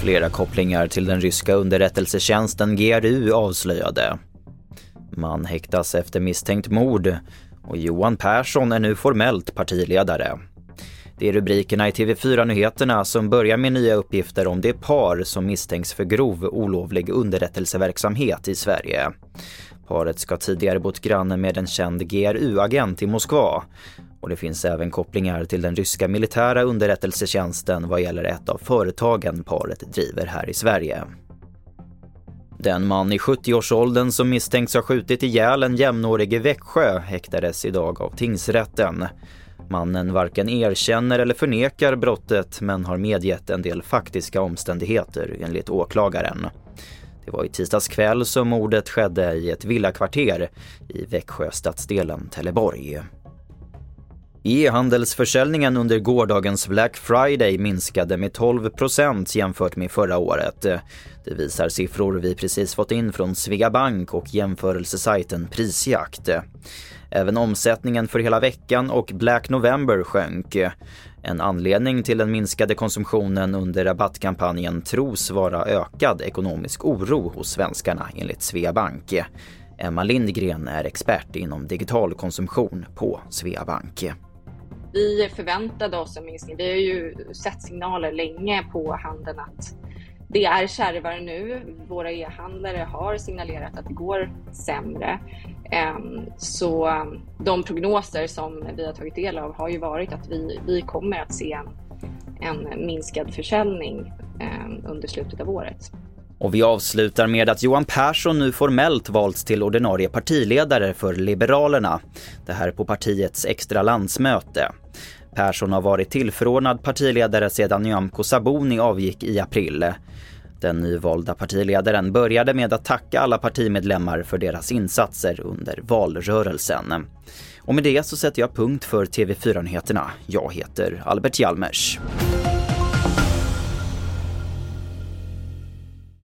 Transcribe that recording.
Flera kopplingar till den ryska underrättelsetjänsten GRU avslöjade. Man häktas efter misstänkt mord och Johan Persson är nu formellt partiledare. Det är rubrikerna i TV4-nyheterna som börjar med nya uppgifter om det par som misstänks för grov olovlig underrättelseverksamhet i Sverige. Paret ska tidigare bott granne med en känd GRU-agent i Moskva och det finns även kopplingar till den ryska militära underrättelsetjänsten vad gäller ett av företagen paret driver här i Sverige. Den man i 70-årsåldern som misstänks ha skjutit ihjäl en jämnårig i Växjö häktades idag av tingsrätten. Mannen varken erkänner eller förnekar brottet men har medgett en del faktiska omständigheter enligt åklagaren. Det var i tisdags kväll som mordet skedde i ett villakvarter i Växjö stadsdelen Teleborg. E-handelsförsäljningen under gårdagens Black Friday minskade med 12% jämfört med förra året. Det visar siffror vi precis fått in från Svea Bank och jämförelsesajten Prisjakt. Även omsättningen för hela veckan och Black November sjönk. En anledning till den minskade konsumtionen under rabattkampanjen tros vara ökad ekonomisk oro hos svenskarna enligt Svea Bank. Emma Lindgren är expert inom digital konsumtion på Sveabank. Vi förväntade oss en minskning. Vi har ju sett signaler länge på handeln att det är kärvare nu. Våra e-handlare har signalerat att det går sämre. Ehm, så ehm, de prognoser som vi har tagit del av har ju varit att vi, vi kommer att se en, en minskad försäljning ehm, under slutet av året. Och vi avslutar med att Johan Persson nu formellt valts till ordinarie partiledare för Liberalerna. Det här på partiets extra landsmöte. Persson har varit tillförordnad partiledare sedan Nyamko Sabuni avgick i april. Den nyvalda partiledaren började med att tacka alla partimedlemmar för deras insatser under valrörelsen. Och med det så sätter jag punkt för TV4-nyheterna. Jag heter Albert Hjalmers.